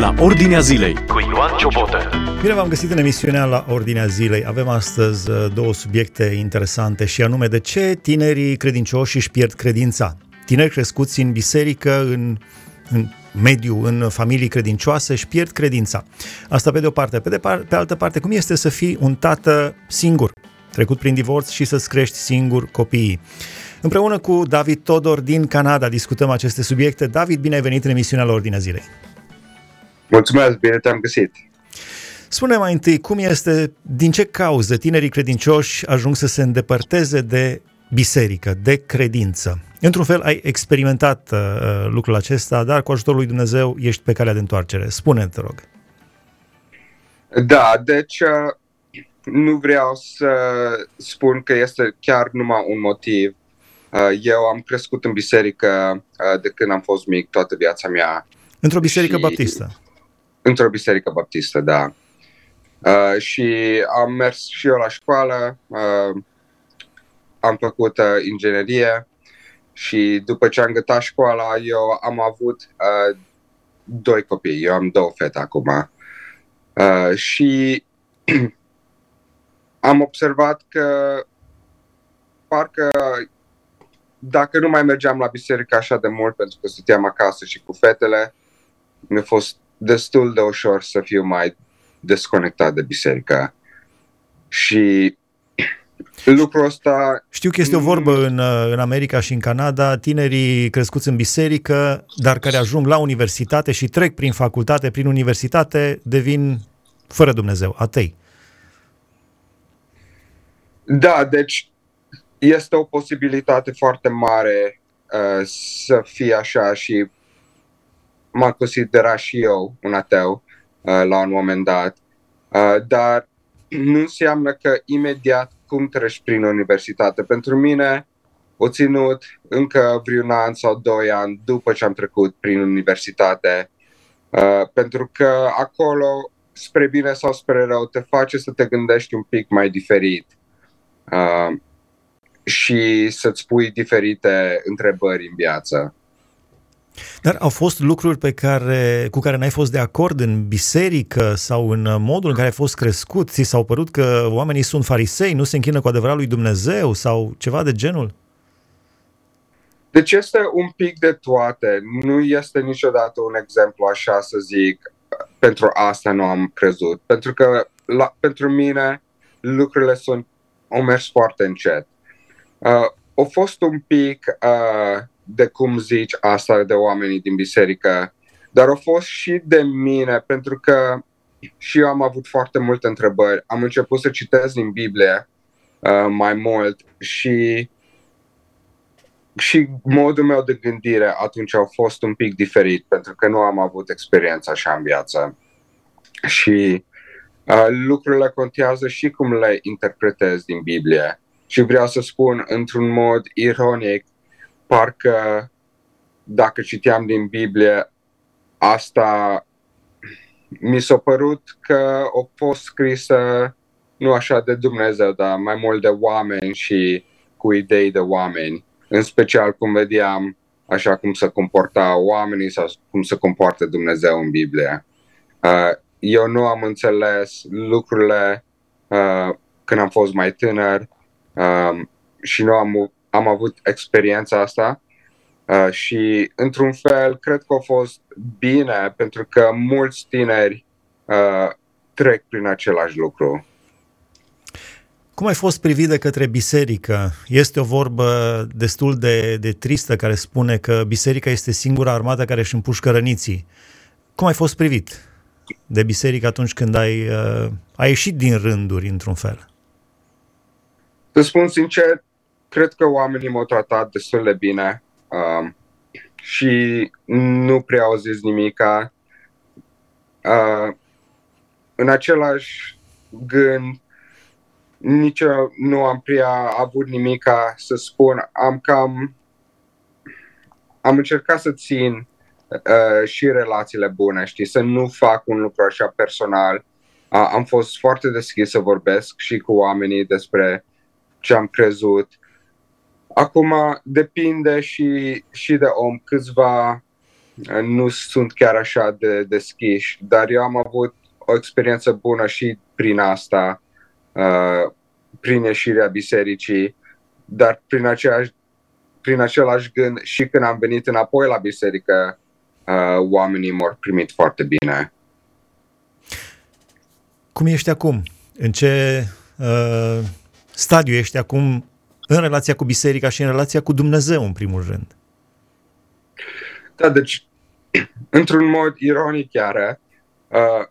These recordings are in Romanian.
la Ordinea Zilei cu Ioan Ciobotă. Bine v-am găsit în emisiunea la Ordinea Zilei. Avem astăzi uh, două subiecte interesante și anume de ce tinerii credincioși își pierd credința. Tineri crescuți în biserică, în, în mediu, în familii credincioase, își pierd credința. Asta pe de o parte. Pe de par- pe altă parte, cum este să fii un tată singur, trecut prin divorț și să-ți crești singur copiii. Împreună cu David Todor din Canada discutăm aceste subiecte. David, bine ai venit în emisiunea la Ordinea Zilei. Mulțumesc, bine te-am găsit. Spune mai întâi, cum este, din ce cauză tinerii credincioși ajung să se îndepărteze de biserică, de credință? Într-un fel ai experimentat uh, lucrul acesta, dar cu ajutorul lui Dumnezeu ești pe calea de întoarcere. Spune te rog. Da, deci uh, nu vreau să spun că este chiar numai un motiv. Uh, eu am crescut în biserică uh, de când am fost mic, toată viața mea. Într-o biserică Și- baptistă. Într-o biserică baptistă, da. Uh, și am mers și eu la școală, uh, am făcut uh, inginerie și după ce am gătat școala, eu am avut uh, doi copii, eu am două fete acum. Uh, și am observat că parcă dacă nu mai mergeam la biserică așa de mult pentru că stăteam acasă și cu fetele, mi-a fost destul de ușor să fiu mai desconectat de biserică. Și lucrul ăsta Știu că este o vorbă în, uh, în America și în Canada, tinerii crescuți în biserică, dar care ajung la universitate și trec prin facultate, prin universitate, devin fără Dumnezeu, atei. Da, deci este o posibilitate foarte mare uh, să fie așa și m-am considerat și eu un ateu uh, la un moment dat, uh, dar nu înseamnă că imediat cum treci prin universitate. Pentru mine o ținut încă vreun an sau doi ani după ce am trecut prin universitate, uh, pentru că acolo, spre bine sau spre rău, te face să te gândești un pic mai diferit uh, și să-ți pui diferite întrebări în viață. Dar au fost lucruri pe care, cu care n-ai fost de acord în biserică sau în modul în care ai fost crescut? Ți s-au părut că oamenii sunt farisei, nu se închină cu adevărat lui Dumnezeu sau ceva de genul? Deci este un pic de toate. Nu este niciodată un exemplu așa să zic, pentru asta nu am crezut. Pentru că la, pentru mine lucrurile sunt, au mers foarte încet. Uh, a fost un pic uh, de cum zici asta de oamenii din biserică, dar a fost și de mine, pentru că și eu am avut foarte multe întrebări. Am început să citesc din Biblie uh, mai mult și și modul meu de gândire atunci a fost un pic diferit, pentru că nu am avut experiență așa în viață. Și uh, lucrurile contează și cum le interpretezi din Biblie. Și vreau să spun într-un mod ironic, parcă dacă citeam din Biblie, asta mi s-a părut că a fost scrisă nu așa de Dumnezeu, dar mai mult de oameni și cu idei de oameni. În special cum vedeam așa cum se comporta oamenii sau cum se comportă Dumnezeu în Biblie. Uh, eu nu am înțeles lucrurile uh, când am fost mai tânăr um, și nu am, am avut experiența asta uh, și într-un fel cred că a fost bine pentru că mulți tineri uh, trec prin același lucru. Cum ai fost privit de către biserică? Este o vorbă destul de, de tristă care spune că biserica este singura armată care își împușcă răniții. Cum ai fost privit de biserică atunci când ai, uh, ai ieșit din rânduri, într-un fel? Să spun sincer, cred că oamenii m-au tratat destul de bine um, și nu prea au zis nimica. Uh, în același gând, nici eu nu am prea avut nimica să spun. Am cam... Am încercat să țin uh, și relațiile bune, știi, să nu fac un lucru așa personal. Uh, am fost foarte deschis să vorbesc și cu oamenii despre ce am crezut. Acum depinde și, și de om. Câțiva nu sunt chiar așa de deschiși, dar eu am avut o experiență bună și prin asta, uh, prin ieșirea bisericii, dar prin, aceeași, prin același gând și când am venit înapoi la biserică, uh, oamenii m-au primit foarte bine. Cum ești acum? În ce uh, stadiu ești acum în relația cu biserica și în relația cu Dumnezeu, în primul rând? Da, deci, într-un mod ironic chiar, uh,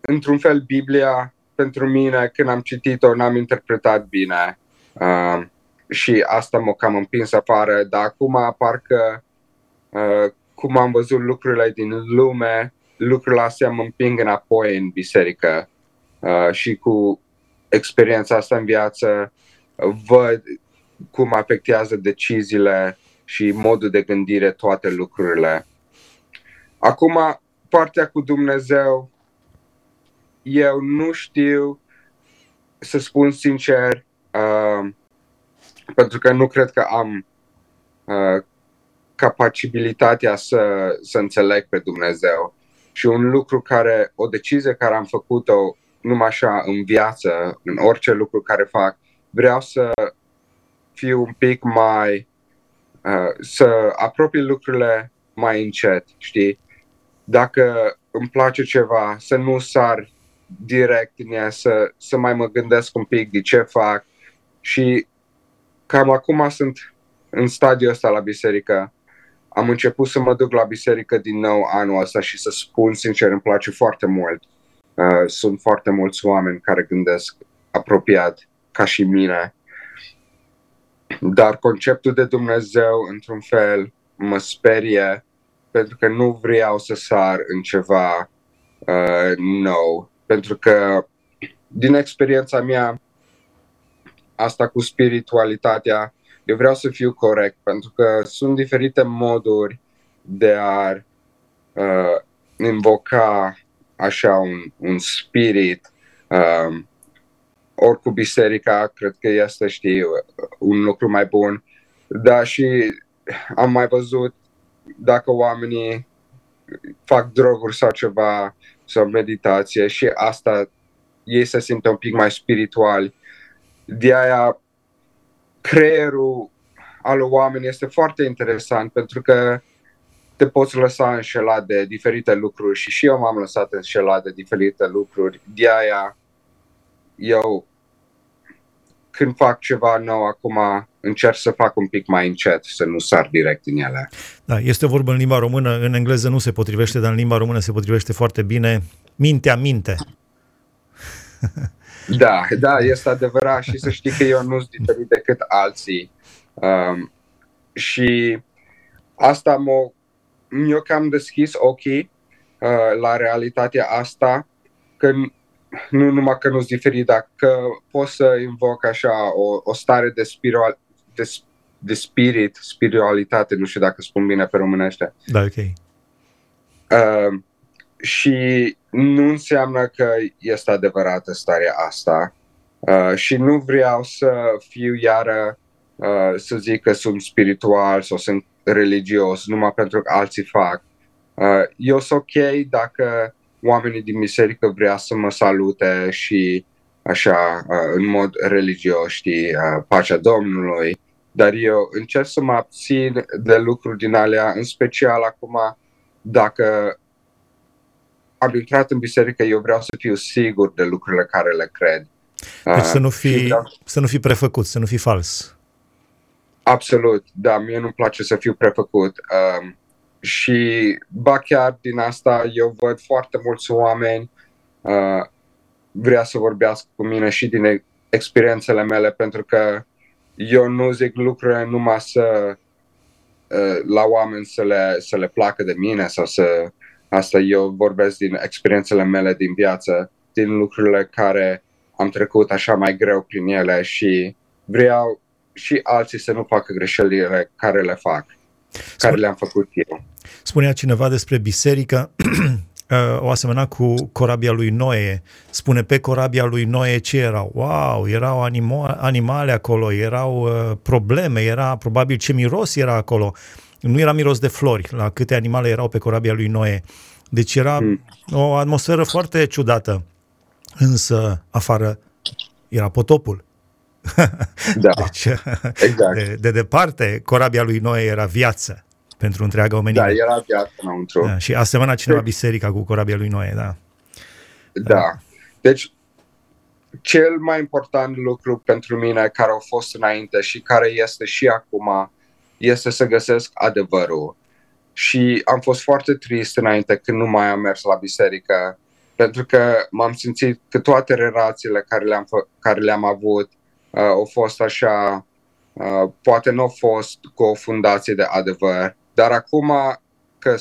într-un fel, Biblia, pentru mine, când am citit-o, n-am interpretat bine. Uh, și asta m-a cam împins afară, dar acum parcă uh, cum am văzut lucrurile din lume, lucrurile astea mă împing înapoi în biserică uh, și cu experiența asta în viață văd cum afectează deciziile și modul de gândire toate lucrurile. Acum, partea cu Dumnezeu, eu nu știu să spun sincer, uh, pentru că nu cred că am uh, capabilitatea să, să înțeleg pe Dumnezeu. Și un lucru care, o decizie care am făcut-o numai așa în viață, în orice lucru care fac, vreau să fiu un pic mai, uh, să apropii lucrurile mai încet, știi? Dacă îmi place ceva, să nu sar direct în ea, să, să mai mă gândesc un pic de ce fac și cam acum sunt în stadiul ăsta la biserică. Am început să mă duc la biserică din nou anul ăsta și să spun sincer, îmi place foarte mult. Uh, sunt foarte mulți oameni care gândesc apropiat ca și mine. Dar conceptul de Dumnezeu, într-un fel, mă sperie pentru că nu vreau să sar în ceva uh, nou. Pentru că, din experiența mea, asta cu spiritualitatea, eu vreau să fiu corect, pentru că sunt diferite moduri de a uh, invoca așa un, un spirit. Uh, ori cu biserica, cred că este, știi, un lucru mai bun. Dar și am mai văzut dacă oamenii fac droguri sau ceva, sau meditație și asta ei se simt un pic mai spirituali. De aia creierul al oamenii este foarte interesant pentru că te poți lăsa înșelat de diferite lucruri și și eu m-am lăsat înșelat de diferite lucruri. De aia eu când fac ceva nou acum încerc să fac un pic mai încet, să nu sar direct în ele. Da, este o vorbă în limba română, în engleză nu se potrivește, dar în limba română se potrivește foarte bine. Mintea minte. Da, da, este adevărat și să știi că eu nu sunt diferit decât alții. Um, și asta m-a, mi-a cam deschis ochii uh, la realitatea asta, că nu numai că nu sunt diferit, dar că pot să invoc așa o, o stare de, spiritual, de, de spirit, spiritualitate, nu știu dacă spun bine pe românește. Da, ok. Uh, și nu înseamnă că este adevărată starea asta uh, și nu vreau să fiu iară uh, să zic că sunt spiritual sau sunt religios numai pentru că alții fac. Uh, eu sunt ok dacă oamenii din biserică vrea să mă salute și așa, uh, în mod religios, știi, uh, pacea Domnului, dar eu încerc să mă abțin de lucruri din alea, în special acum dacă am intrat în biserică, eu vreau să fiu sigur de lucrurile care le cred. Deci să nu fii, vreau... să nu fii prefăcut, să nu fii fals. Absolut, da, mie nu-mi place să fiu prefăcut. Um, și ba chiar din asta eu văd foarte mulți oameni uh, vrea să vorbească cu mine și din experiențele mele, pentru că eu nu zic lucrurile numai să uh, la oameni să le, să le placă de mine sau să Asta eu vorbesc din experiențele mele din viață, din lucrurile care am trecut așa mai greu prin ele și vreau și alții să nu facă greșelile care le fac, care le-am făcut eu. Spunea cineva despre biserică, uh, o asemenea cu corabia lui Noe. Spune pe corabia lui Noe ce erau? Wow, erau animo- animale acolo, erau uh, probleme, era probabil ce miros era acolo. nu era miros de flori la câte animale erau pe corabia lui Noe. Deci era mm. o atmosferă foarte ciudată. Însă afară era potopul. Da, deci, exact. de, de departe, corabia lui Noe era viață pentru întreaga omenire. Da, era viață înăuntru. Da, și asemăna cineva biserica cu corabia lui Noe, da. Da. Deci, cel mai important lucru pentru mine care a fost înainte și care este și acum este să găsesc adevărul. Și am fost foarte trist înainte când nu mai am mers la biserică, pentru că m-am simțit că toate relațiile care le-am, fă, care le-am avut uh, au fost așa, uh, poate nu au fost cu o fundație de adevăr, dar acum că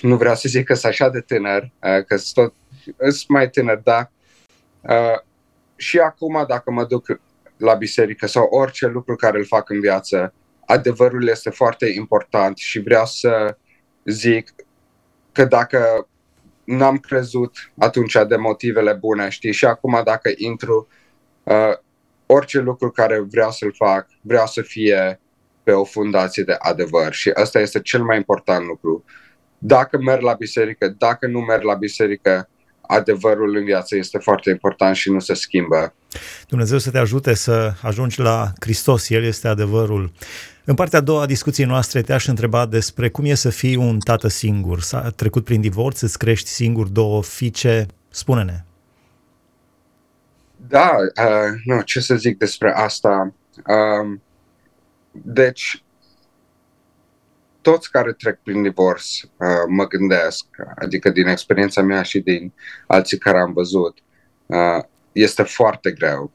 nu vreau să zic că sunt așa de tânăr, uh, că sunt tot sunt mai tânăr, da. Uh, și acum, dacă mă duc la biserică sau orice lucru care îl fac în viață, adevărul este foarte important și vreau să zic că dacă n-am crezut atunci de motivele bune, știi, și acum dacă intru, uh, orice lucru care vreau să-l fac, vreau să fie pe o fundație de adevăr și ăsta este cel mai important lucru. Dacă merg la biserică, dacă nu merg la biserică, adevărul în viață este foarte important și nu se schimbă. Dumnezeu să te ajute să ajungi la Hristos, El este adevărul. În partea a doua a discuției noastre te-aș întreba despre cum e să fii un tată singur. S-a trecut prin divorț, îți crești singur două fiice. Spune-ne. Da, uh, nu, ce să zic despre asta. Uh, deci, toți care trec prin divorț uh, mă gândesc, adică din experiența mea și din alții care am văzut, uh, este foarte greu.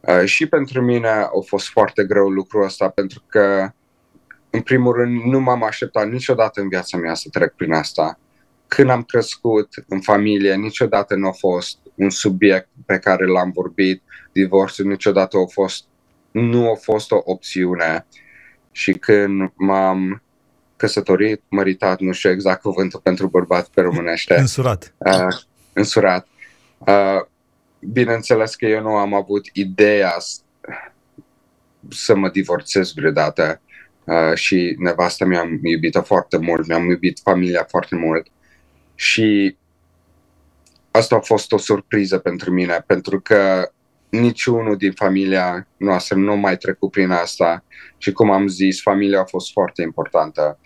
Uh, și pentru mine a fost foarte greu lucrul ăsta pentru că, în primul rând, nu m-am așteptat niciodată în viața mea să trec prin asta. Când am crescut în familie, niciodată nu a fost un subiect pe care l-am vorbit. Divorțul niciodată a fost, nu a fost o opțiune. Și când m-am căsătorit, măritat, nu știu exact cuvântul pentru bărbat pe românește. Însurat. Uh, însurat. Uh, bineînțeles că eu nu am avut ideea să mă divorțez vreodată uh, și nevasta mi-am iubit foarte mult, mi-am iubit familia foarte mult și asta a fost o surpriză pentru mine, pentru că niciunul din familia noastră nu mai trecut prin asta și cum am zis, familia a fost foarte importantă.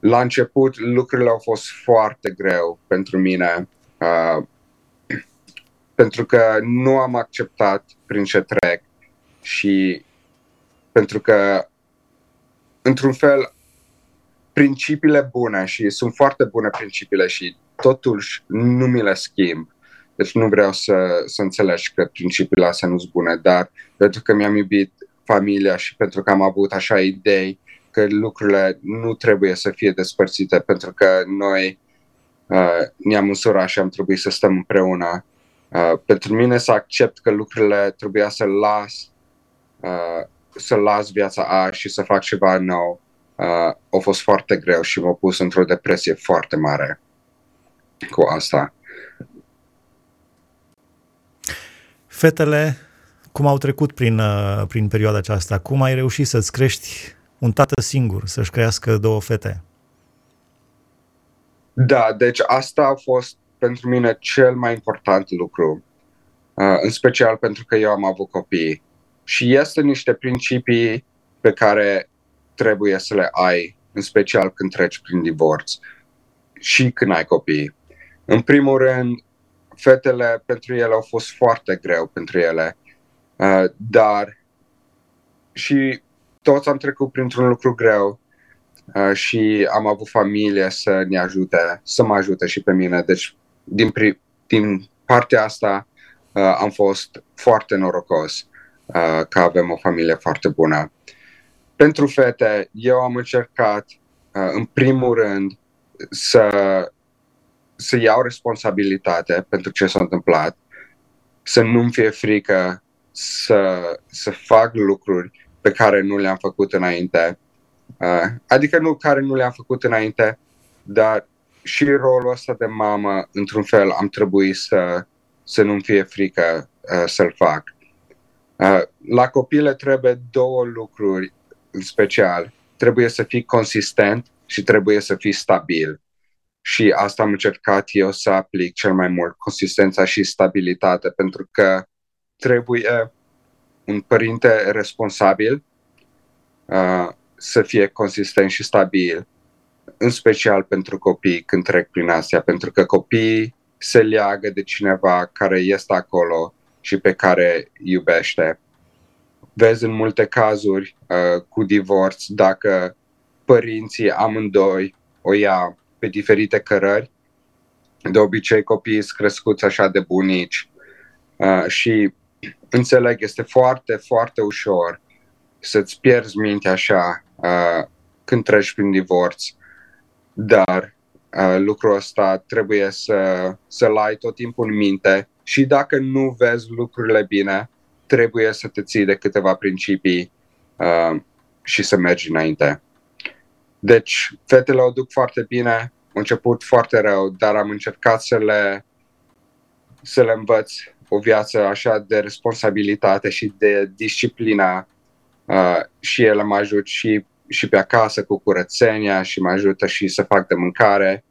La început lucrurile au fost foarte greu pentru mine uh, pentru că nu am acceptat prin ce trec și pentru că într-un fel principiile bune și sunt foarte bune principiile și totuși nu mi le schimb deci nu vreau să, să înțelegi că principiile astea nu sunt bune, dar pentru că mi-am iubit familia și pentru că am avut așa idei că lucrurile nu trebuie să fie despărțite, pentru că noi uh, ne-am însurat și am trebuit să stăm împreună. Uh, pentru mine să accept că lucrurile trebuia să las, uh, să las viața a și să fac ceva nou, uh, a fost foarte greu și m-a pus într-o depresie foarte mare cu asta. Fetele, cum au trecut prin, uh, prin perioada aceasta? Cum ai reușit să-ți crești un tată singur, să-și crească două fete? Da, deci asta a fost pentru mine cel mai important lucru, uh, în special pentru că eu am avut copii. Și este niște principii pe care trebuie să le ai, în special când treci prin divorț și când ai copii. În primul rând, fetele pentru ele au fost foarte greu pentru ele, uh, dar și toți am trecut printr-un lucru greu uh, și am avut familie să ne ajute, să mă ajute și pe mine. Deci, din, pri- din partea asta, uh, am fost foarte norocos uh, că avem o familie foarte bună. Pentru fete, eu am încercat, uh, în primul rând, să, să iau responsabilitate pentru ce s-a întâmplat, să nu-mi fie frică să, să fac lucruri pe care nu le-am făcut înainte. Uh, adică nu care nu le-am făcut înainte, dar și rolul ăsta de mamă, într-un fel, am trebuit să, să nu-mi fie frică uh, să-l fac. Uh, la copile trebuie două lucruri în special, trebuie să fii consistent și trebuie să fii stabil. Și asta am încercat eu să aplic cel mai mult, consistența și stabilitate, pentru că trebuie un părinte responsabil uh, să fie consistent și stabil, în special pentru copii când trec prin astea, pentru că copiii se leagă de cineva care este acolo și pe care iubește. Vezi în multe cazuri uh, cu divorț dacă părinții amândoi o ia pe diferite cărări, de obicei copiii sunt crescuți așa de bunici uh, și înțeleg, este foarte, foarte ușor să-ți pierzi mintea așa uh, când treci prin divorț, dar uh, lucrul ăsta trebuie să, să-l ai tot timpul în minte și dacă nu vezi lucrurile bine, trebuie să te ții de câteva principii uh, și să mergi înainte. Deci, fetele o duc foarte bine, au început foarte rău, dar am încercat să le, să le învăț o viață așa de responsabilitate și de disciplină uh, și ele mă ajut și, și pe acasă cu curățenia și mă ajută și să fac de mâncare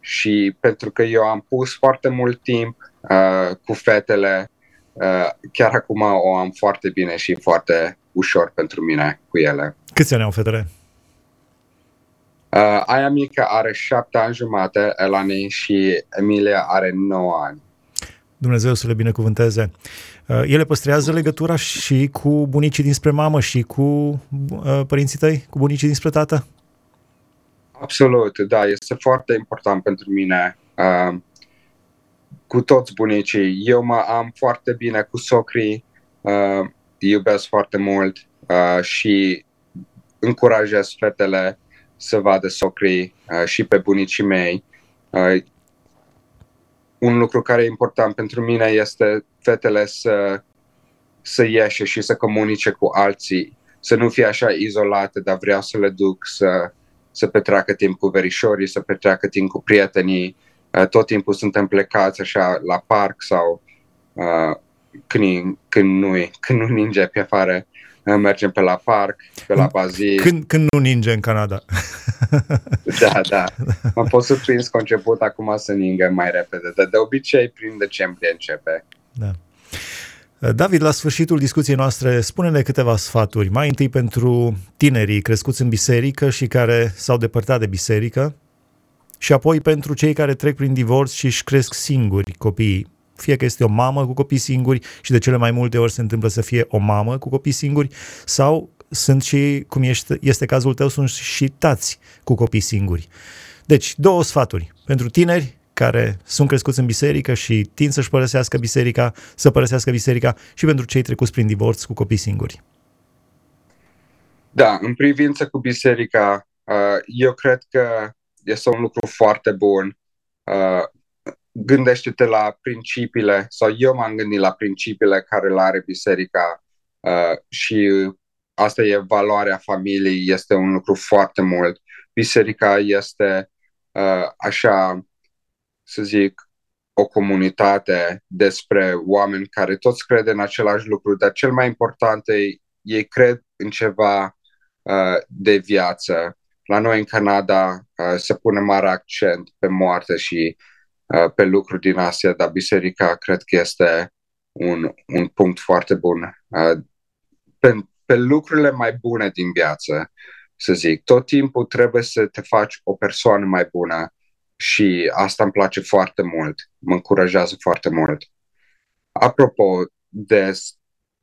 și pentru că eu am pus foarte mult timp uh, cu fetele, uh, chiar acum o am foarte bine și foarte ușor pentru mine cu ele. Câți ani au fetele? Uh, aia mică are șapte ani jumate, Elani, și Emilia are 9 ani. Dumnezeu să le binecuvânteze. Uh, ele păstrează legătura și cu bunicii dinspre mamă și cu uh, părinții tăi, cu bunicii dinspre tată? Absolut, da, este foarte important pentru mine. Uh, cu toți bunicii. Eu mă am foarte bine cu socrii, uh, iubesc foarte mult uh, și încurajez fetele să vadă socrii uh, și pe bunicii mei. Uh, un lucru care e important pentru mine este fetele să, să ieșe și să comunice cu alții, să nu fie așa izolate, dar vreau să le duc să, să petreacă timp cu verișorii, să petreacă timp cu prietenii. Uh, tot timpul suntem plecați așa la parc sau uh, când, când, nu, când nu ninge pe afară, mergem pe la parc, pe la bazin. Când, când nu ninge în Canada. da, da. Am fost surprins că început acum să ningă mai repede, dar de obicei prin decembrie începe. Da. David, la sfârșitul discuției noastre, spune-ne câteva sfaturi. Mai întâi pentru tinerii crescuți în biserică și care s-au depărtat de biserică și apoi pentru cei care trec prin divorț și își cresc singuri copiii fie că este o mamă cu copii singuri și de cele mai multe ori se întâmplă să fie o mamă cu copii singuri sau sunt și, cum este, este cazul tău, sunt și tați cu copii singuri. Deci, două sfaturi pentru tineri care sunt crescuți în biserică și tind să-și părăsească biserica, să părăsească biserica și pentru cei trecuți prin divorț cu copii singuri. Da, în privință cu biserica, uh, eu cred că este un lucru foarte bun uh, gândește-te la principiile, sau eu m-am gândit la principiile care le are biserica uh, și asta e valoarea familiei, este un lucru foarte mult. Biserica este uh, așa, să zic, o comunitate despre oameni care toți cred în același lucru, dar cel mai important e, ei cred în ceva uh, de viață. La noi în Canada uh, se pune mare accent pe moarte și uh, Uh, pe lucruri din Asia, dar biserica cred că este un, un punct foarte bun. Uh, pe, pe lucrurile mai bune din viață, să zic, tot timpul trebuie să te faci o persoană mai bună și asta îmi place foarte mult, mă încurajează foarte mult. Apropo de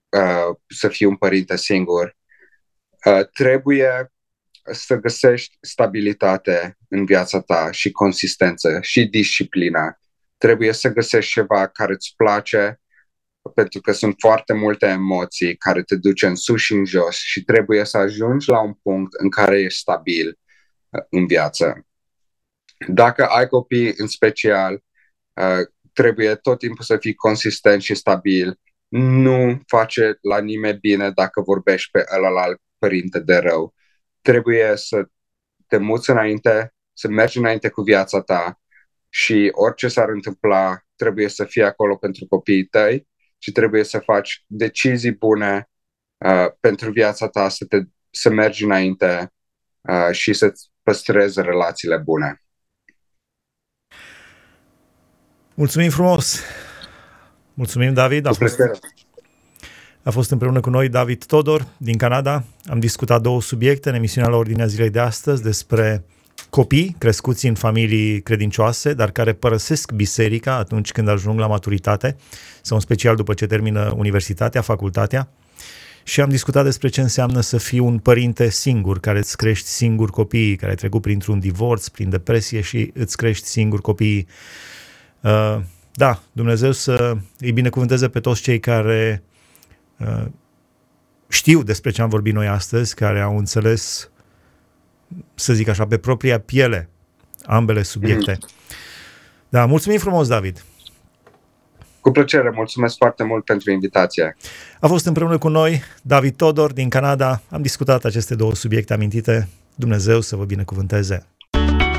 uh, să fii un părinte singur, uh, trebuie să găsești stabilitate în viața ta și consistență și disciplina. Trebuie să găsești ceva care îți place, pentru că sunt foarte multe emoții care te duce în sus și în jos și trebuie să ajungi la un punct în care ești stabil uh, în viață. Dacă ai copii în special, uh, trebuie tot timpul să fii consistent și stabil. Nu face la nimeni bine dacă vorbești pe ălalt părinte de rău trebuie să te muți înainte, să mergi înainte cu viața ta și orice s-ar întâmpla, trebuie să fii acolo pentru copiii tăi și trebuie să faci decizii bune uh, pentru viața ta, să te să mergi înainte uh, și să-ți păstrezi relațiile bune. Mulțumim frumos! Mulțumim, David! A fost, a fost împreună cu noi David Todor din Canada. Am discutat două subiecte în emisiunea la Ordinea Zilei de astăzi despre copii crescuți în familii credincioase, dar care părăsesc biserica atunci când ajung la maturitate sau în special după ce termină universitatea, facultatea. Și am discutat despre ce înseamnă să fii un părinte singur, care îți crești singur copiii, care ai trecut printr-un divorț, prin depresie și îți crești singur copiii. Uh, da, Dumnezeu să îi binecuvânteze pe toți cei care uh, știu despre ce am vorbit noi astăzi, care au înțeles să zic așa, pe propria piele ambele subiecte. Mm. Da, mulțumim frumos, David! Cu plăcere, mulțumesc foarte mult pentru invitație. A fost împreună cu noi David Todor din Canada. Am discutat aceste două subiecte amintite. Dumnezeu să vă binecuvânteze!